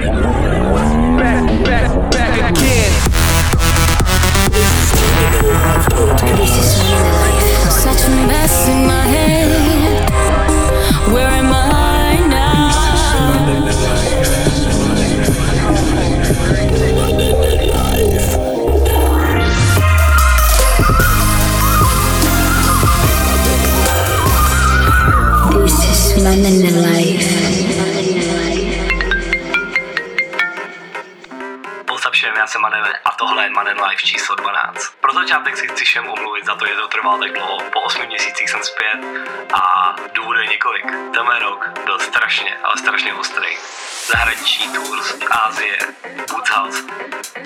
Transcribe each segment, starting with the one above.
Thank. netrval tak dlouho. Po 8 měsících jsem zpět a důvodů je několik. Tenhle rok byl strašně, ale strašně ostrý. Zahraniční tour z Ázie, Boots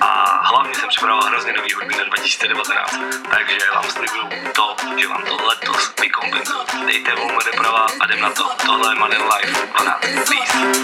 a hlavně jsem připravoval hrozně nový hudby na 2019, takže vám slibuju to, že vám to letos vykompenzuju. Dejte volme doprava a jdem na to. Tohle je Money Life 12. Peace.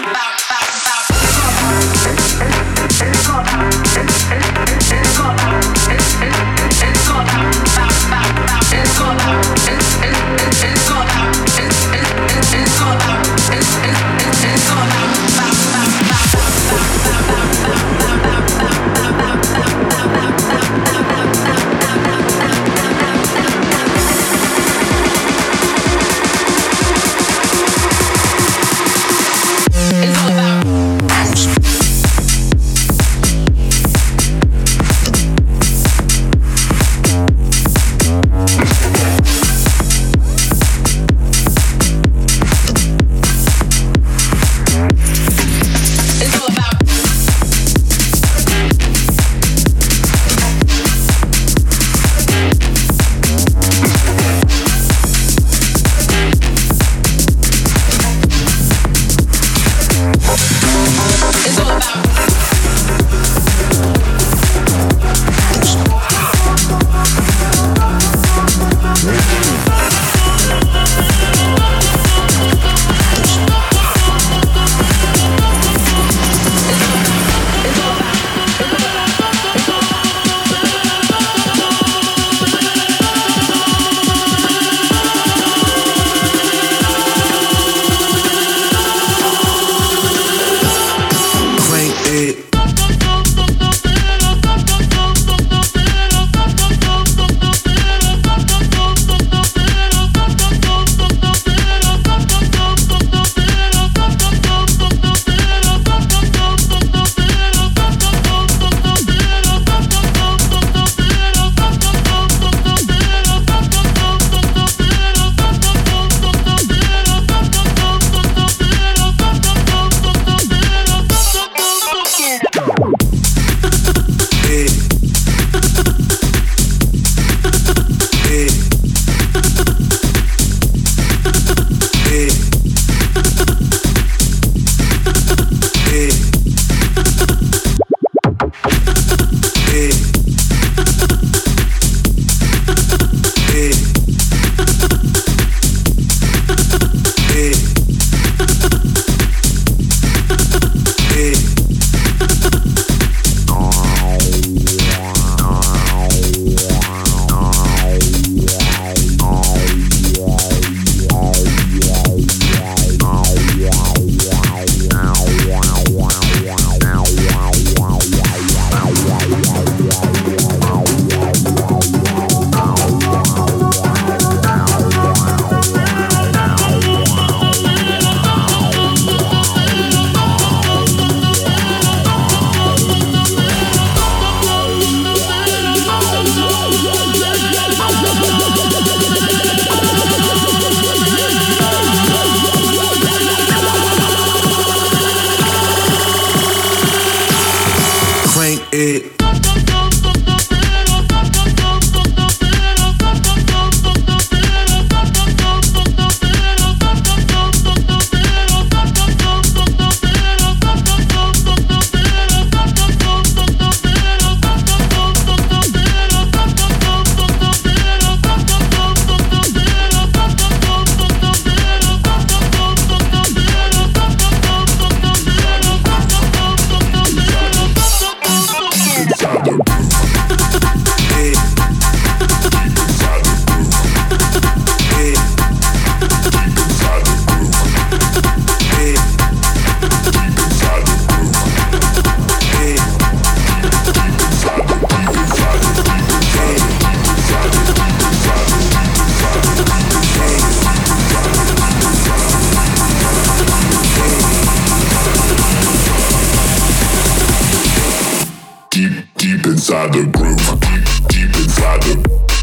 inside the groove, deep, deep inside the,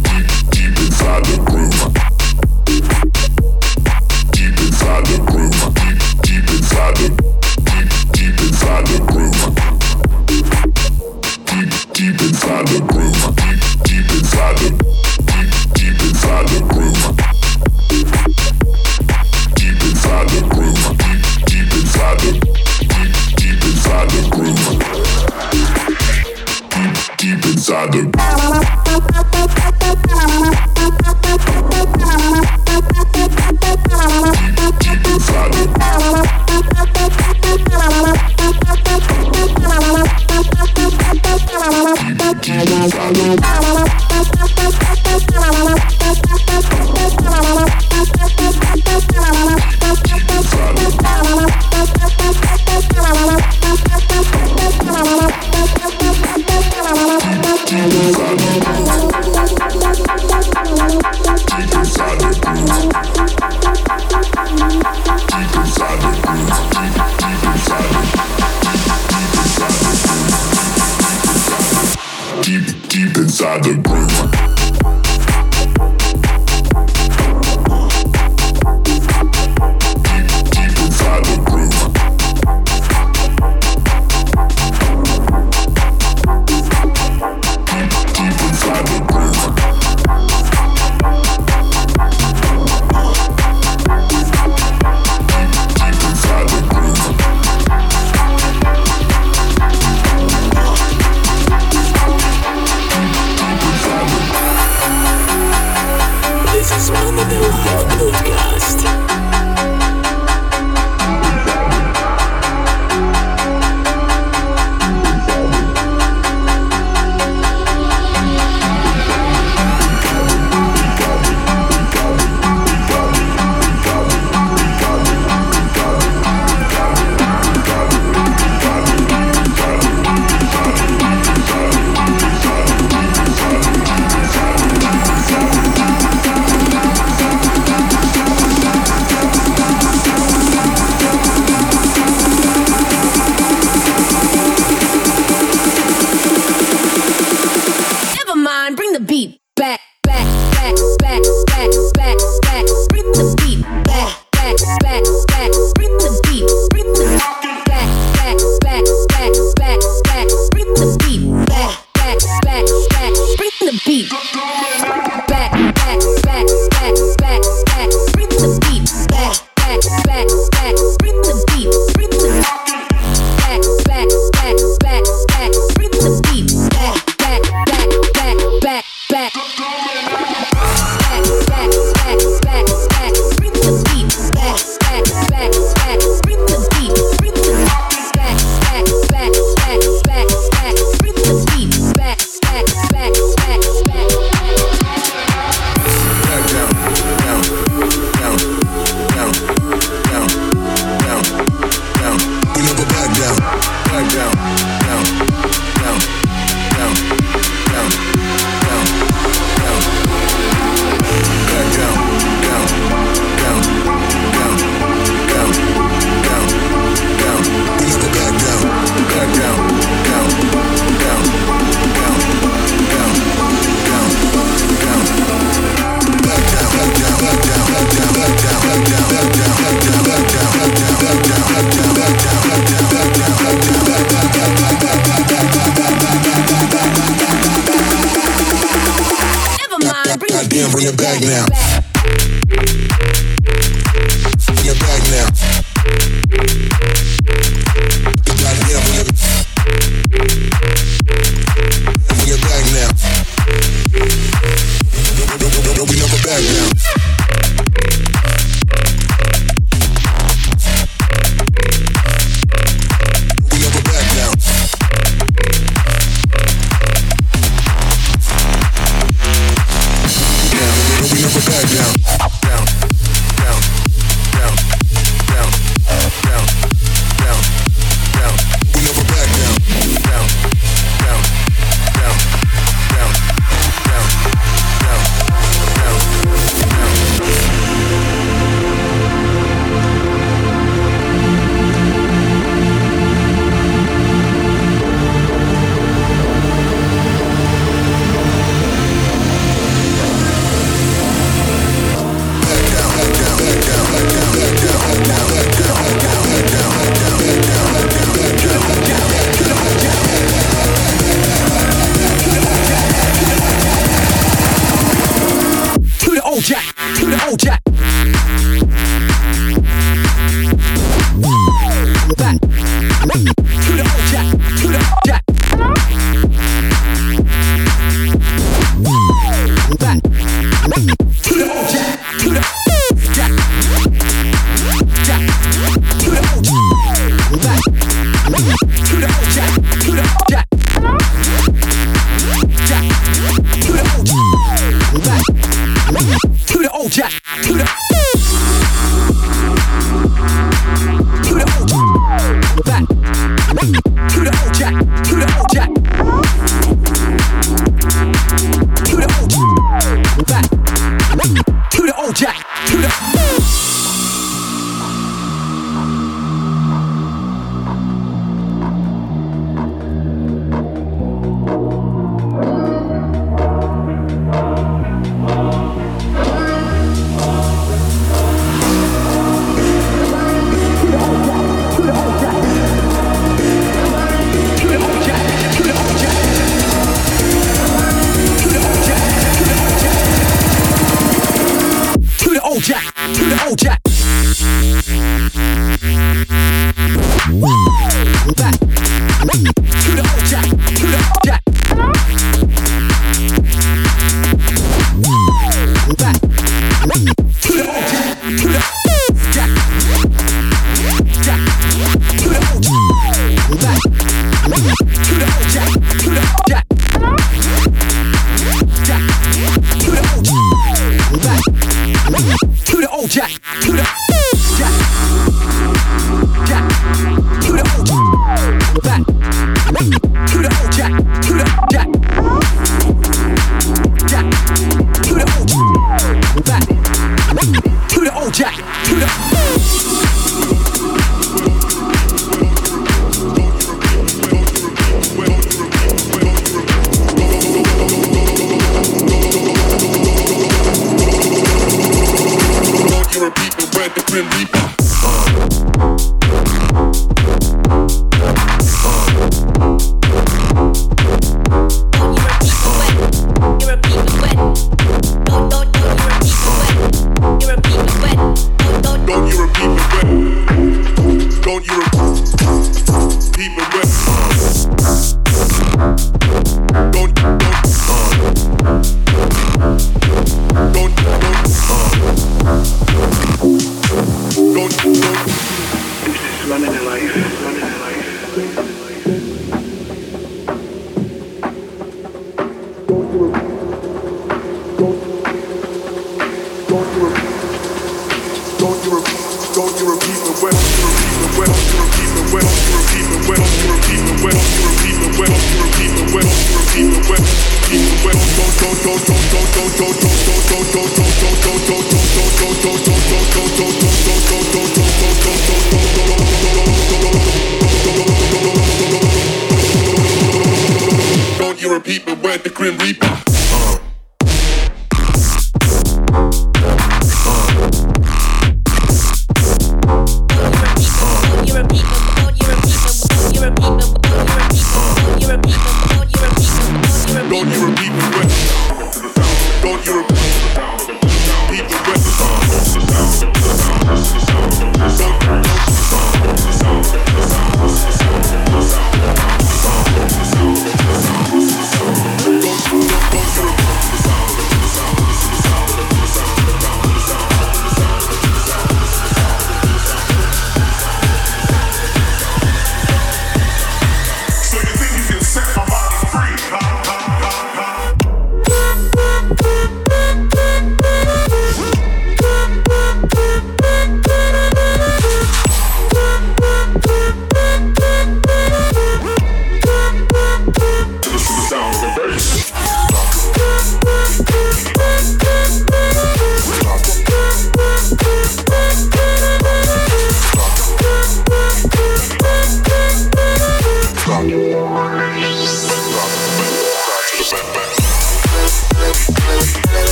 deep, deep inside the groove. Bye.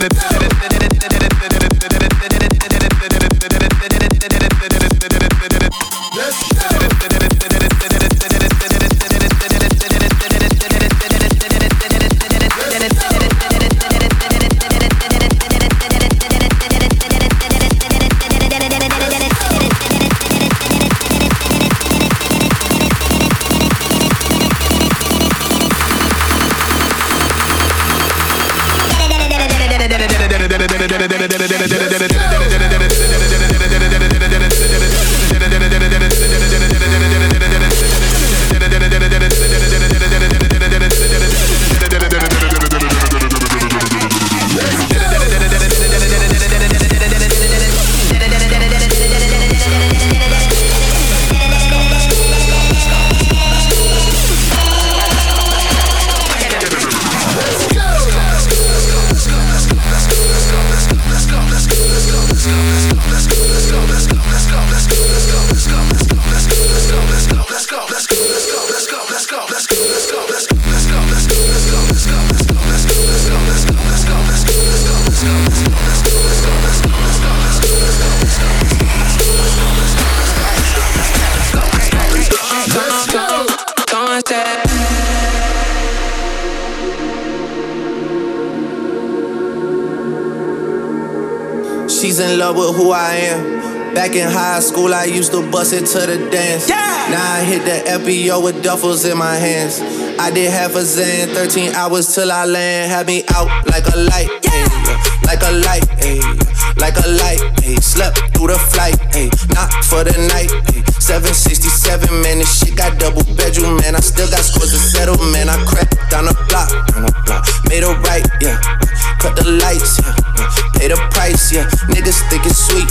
With Back in high school, I used to bust it to the dance. Yeah. Now I hit the FBO with duffels in my hands. I did half a Zan, 13 hours till I land. Had me out like a light, yeah. like a light, ay, like a light. Ay. Slept through the flight, ay. not for the night. Ay. 767, man, this shit got double bedroom, man. I still got scores to settle, man. I crept down the block, down the block. made a right, yeah. Cut the lights, yeah. Pay the price, yeah. Niggas think it's sweet.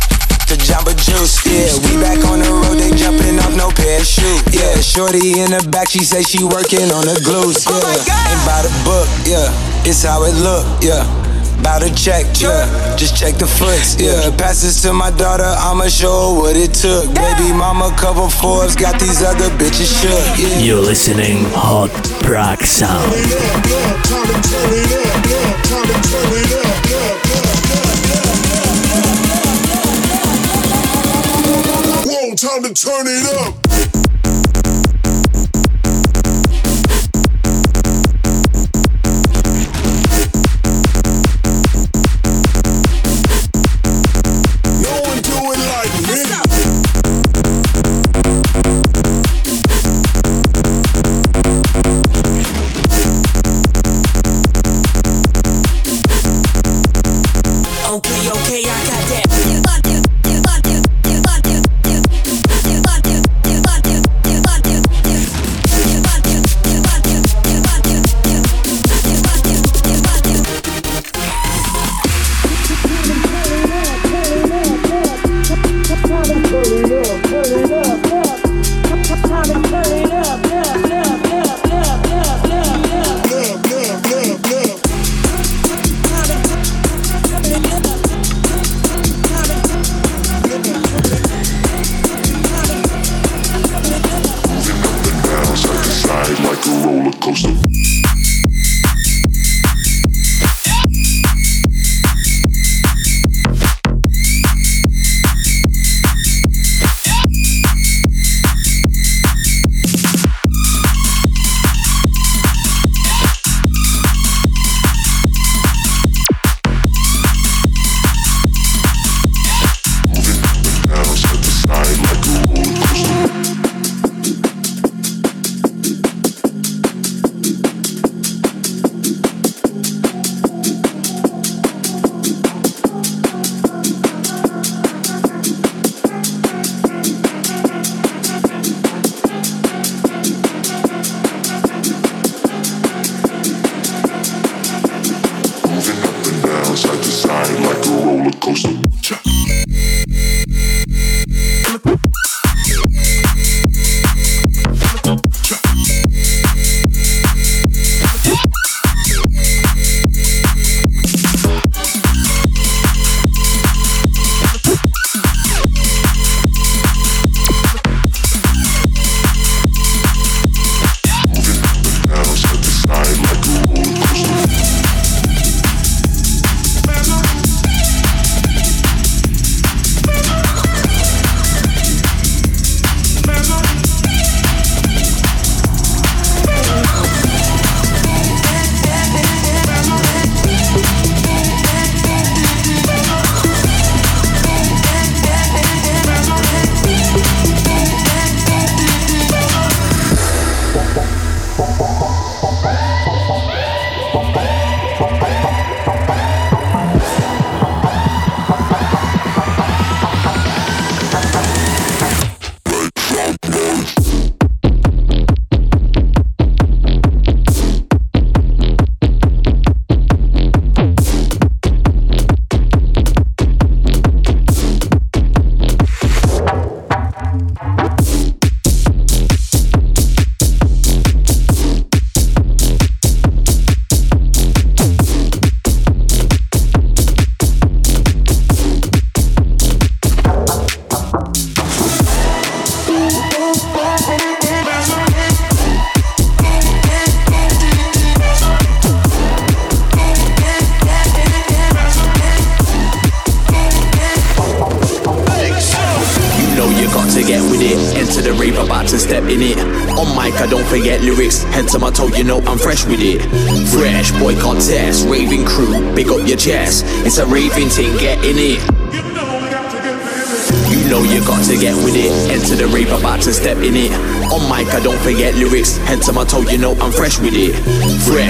the Jamba Juice. Yeah, we back on the road, they jumping off no parachute. Yeah, shorty in the back, she say she working on the glutes. Oh yeah, oh ain't by the book. Yeah, it's how it look. Yeah. About to check, yeah. Just check the foots, yeah. Pass this to my daughter, I'ma show her what it took. Baby mama cover Forbes, got these other bitches shook. Yeah. You're listening Hot Prague Sound. Time to turn it up.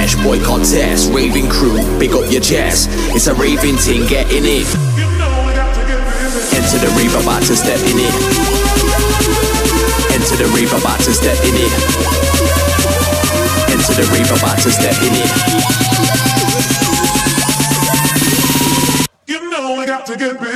Fresh boy contest, raving crew, big up your chest. It's a raving thing, get in it. Enter the rave, about to step in it. Enter the rave, about to step in it. Enter the rave, about to step in it. You know I got to get busy.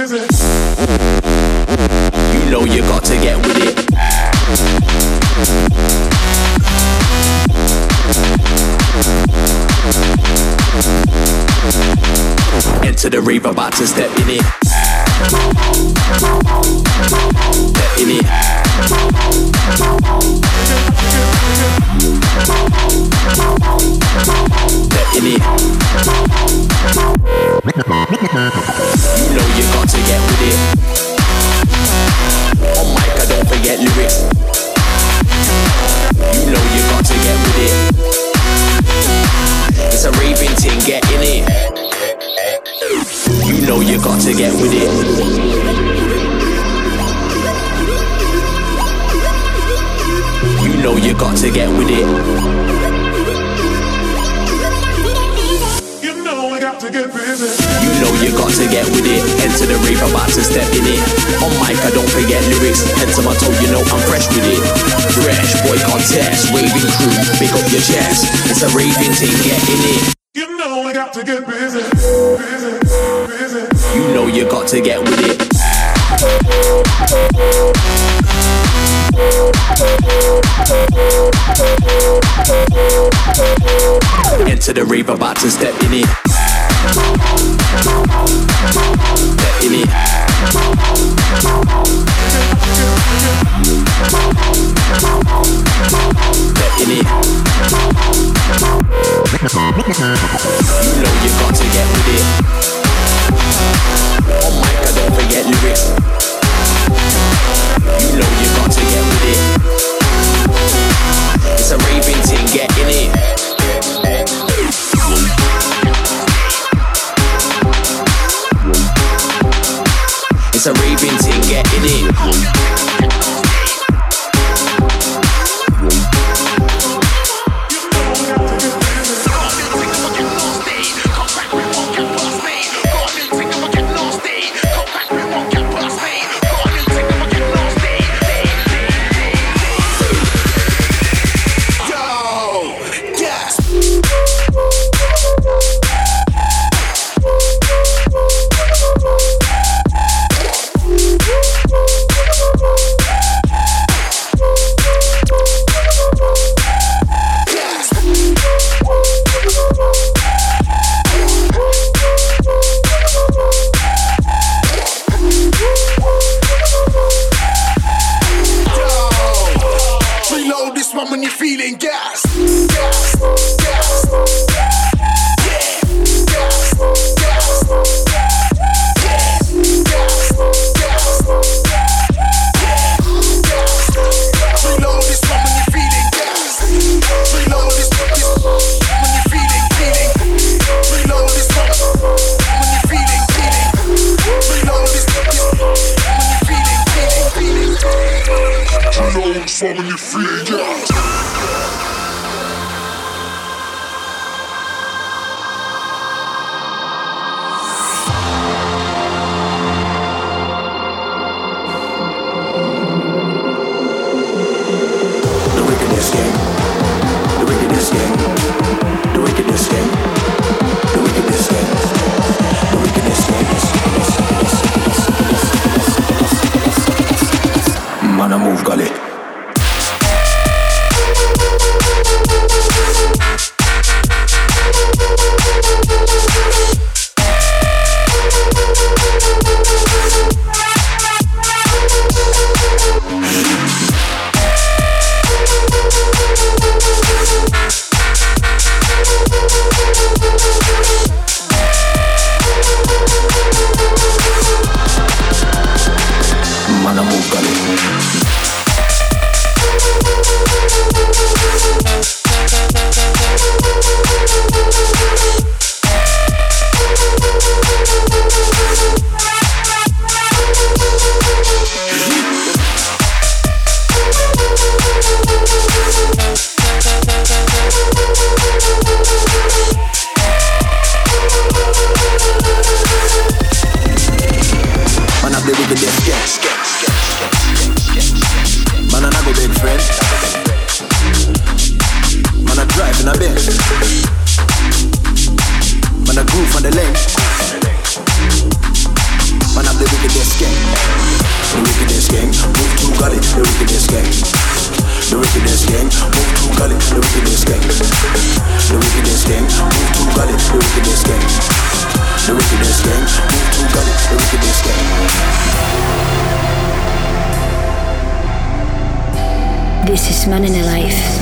This is in a Life.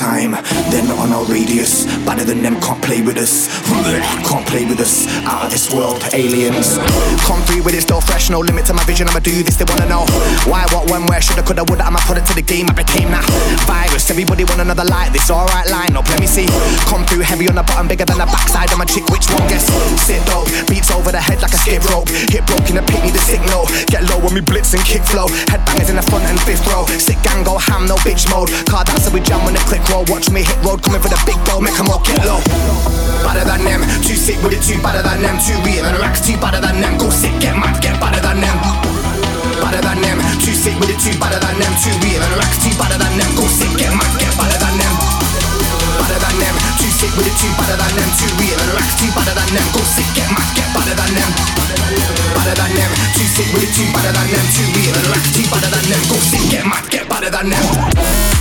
They're not on our radius. Better than them, can't play with us. Can't play with us. Out of this world, aliens. Come through with it, still fresh. No limit to my vision. I'ma do this, they wanna know. Why, what, when, where, shoulda, coulda, woulda. I'm a product to the game. I became that virus. Everybody want another like this. Alright, line up, let me see. Come through heavy on the bottom, bigger than the backside of my chick. Which one? Guess. Sit dope. Beats over the head like a skip rope. Hit broke in the pit, need a signal. Get low when we blitz and kick flow. Headbangers in the front and fifth row. Sick gang go ham, no bitch mode. Car dancer we jam when the click roll. Watch me hit road, coming for the big ball, make them all get low. Better than them, with it too better than them, too real and racks too better than them. Go sick, get mad, get better than them. Better than them, too sick with it too better than them, too real and a racks too better than them. Go sick, get mad, get better than them. Better than them, too sick with it too better than them, too real and a racks too better than them. Go sick, get mad, get better than them. Better than them, too sick with it too better than them, too real and a racks too better than them. Go sick, get mad, get better than them.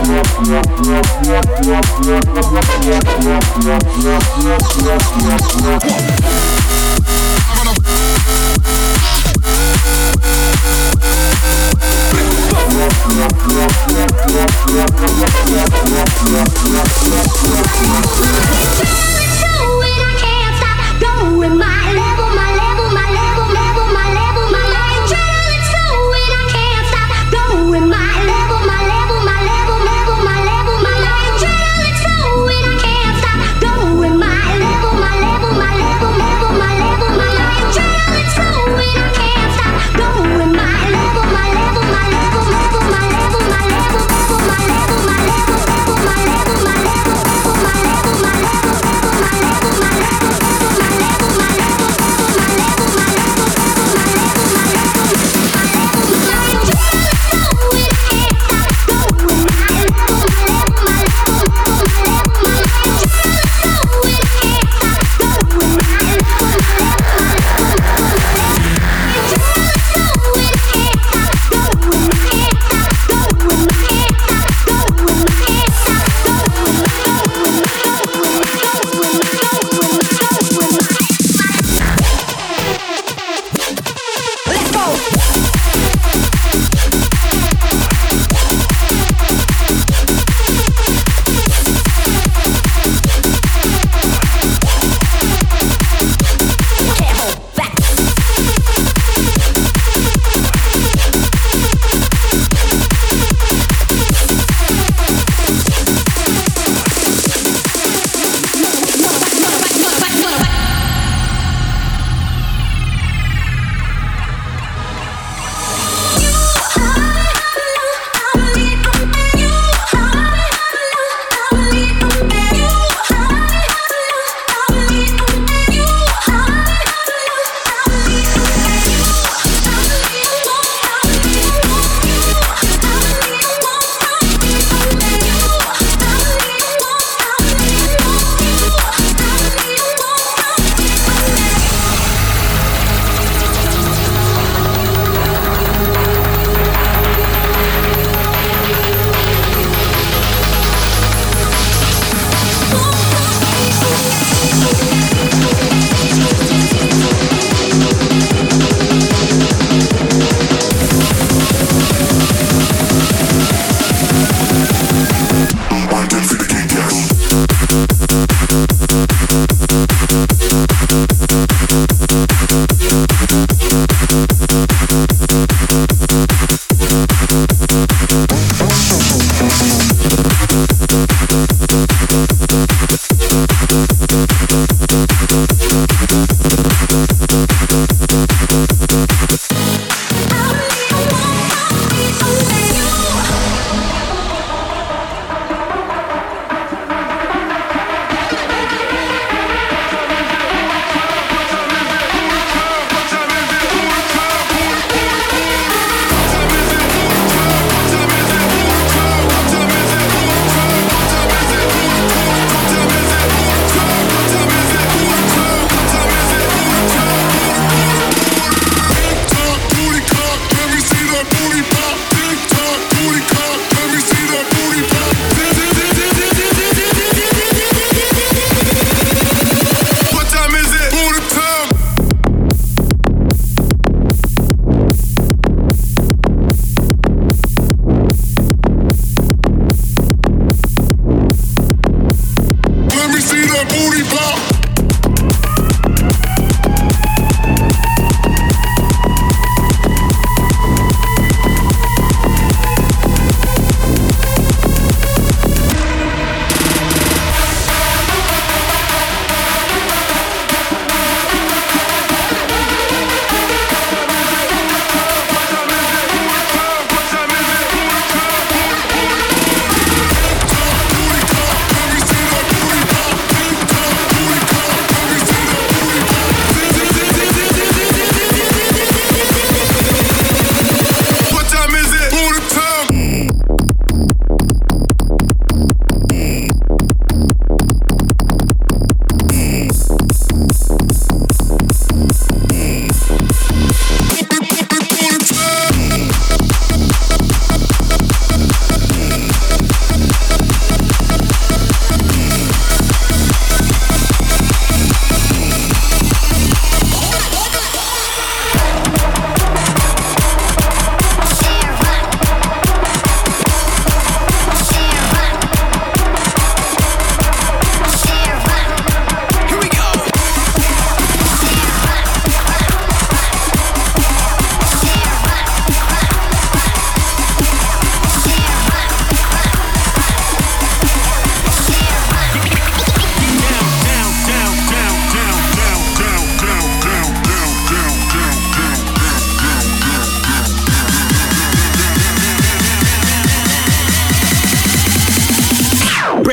i can't stop going in my life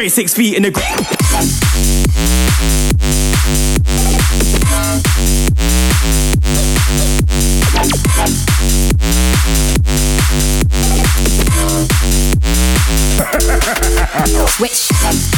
Brace six feet in the ground. Switch.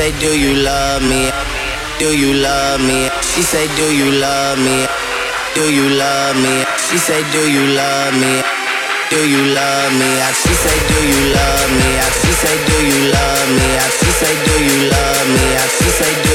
Say, do you love me? Do you love me? She said, Do you love me? I she say, do you love me? Do you love me? I she say, do you love me? I she say, do you love me? I she say, do you love? Me? She say, Do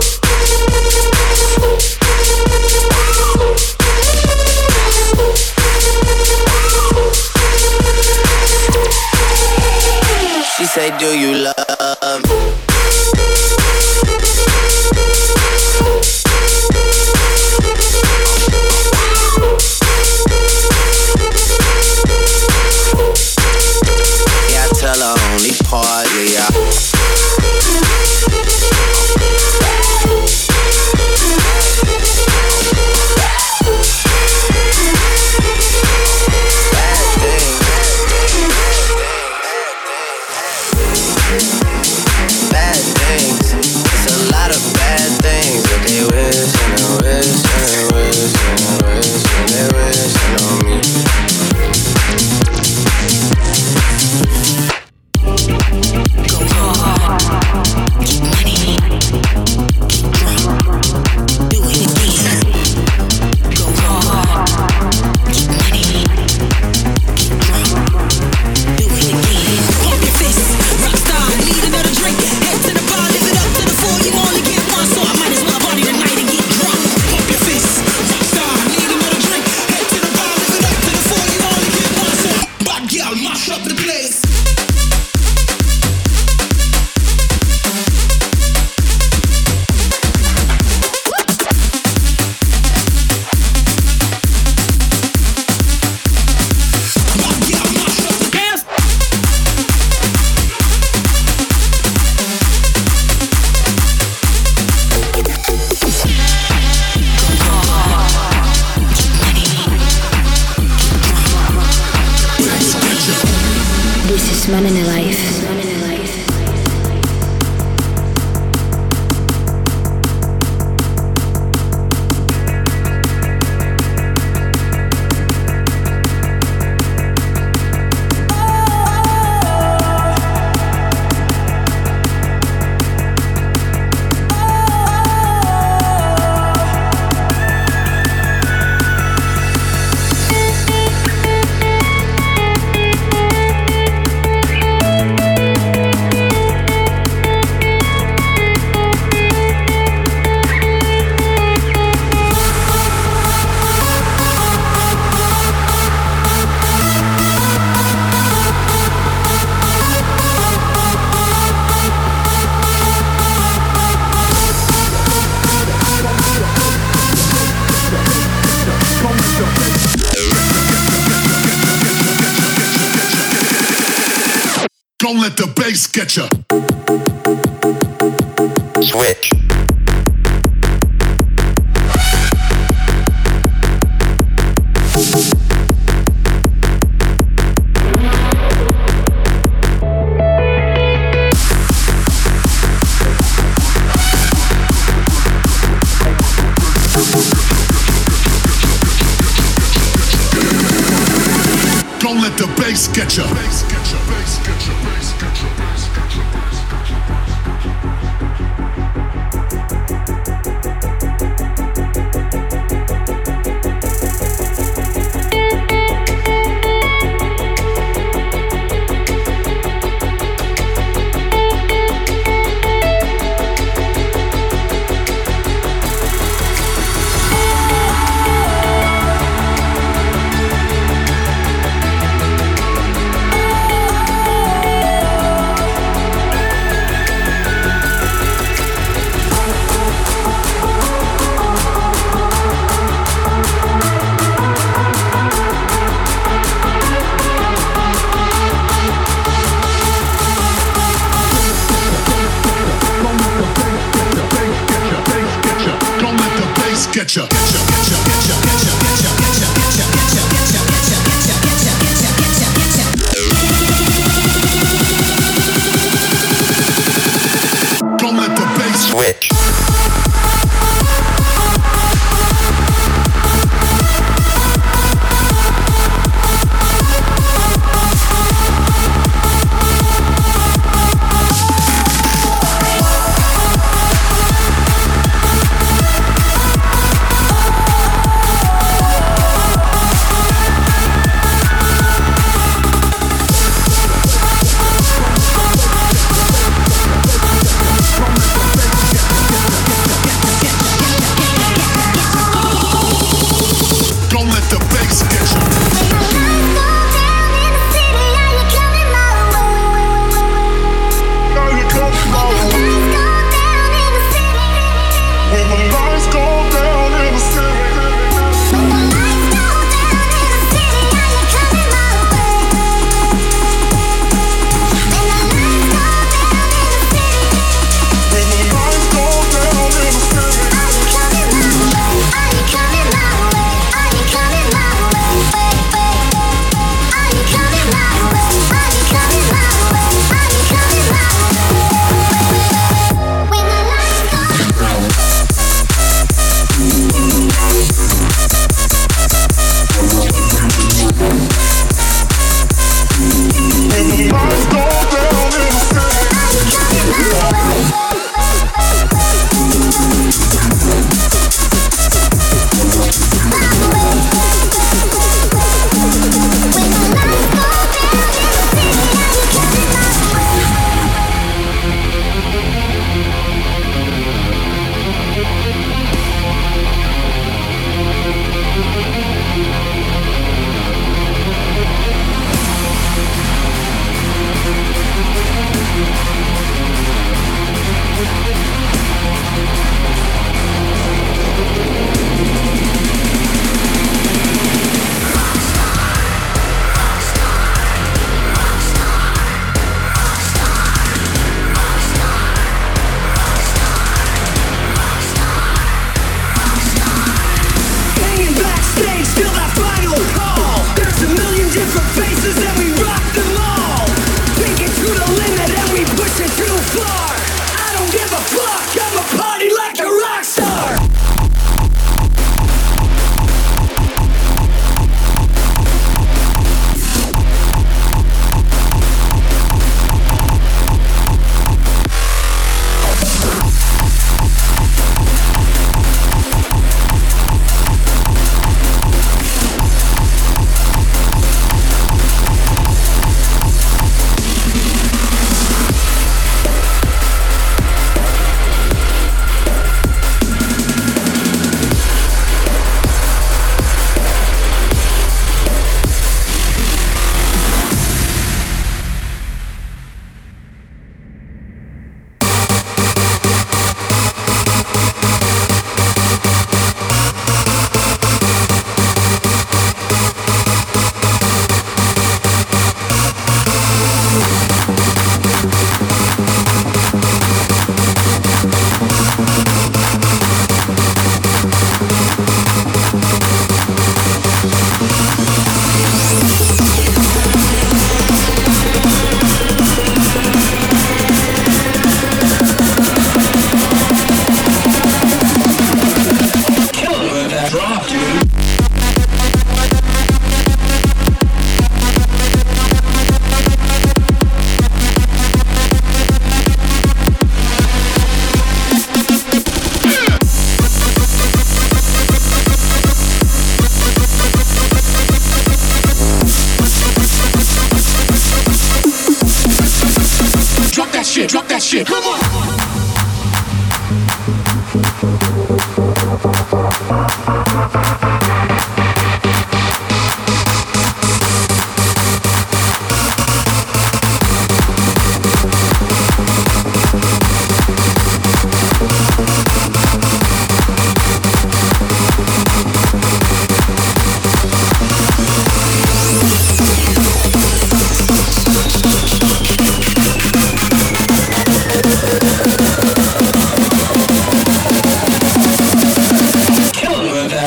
say, Do you love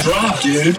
drop, dude.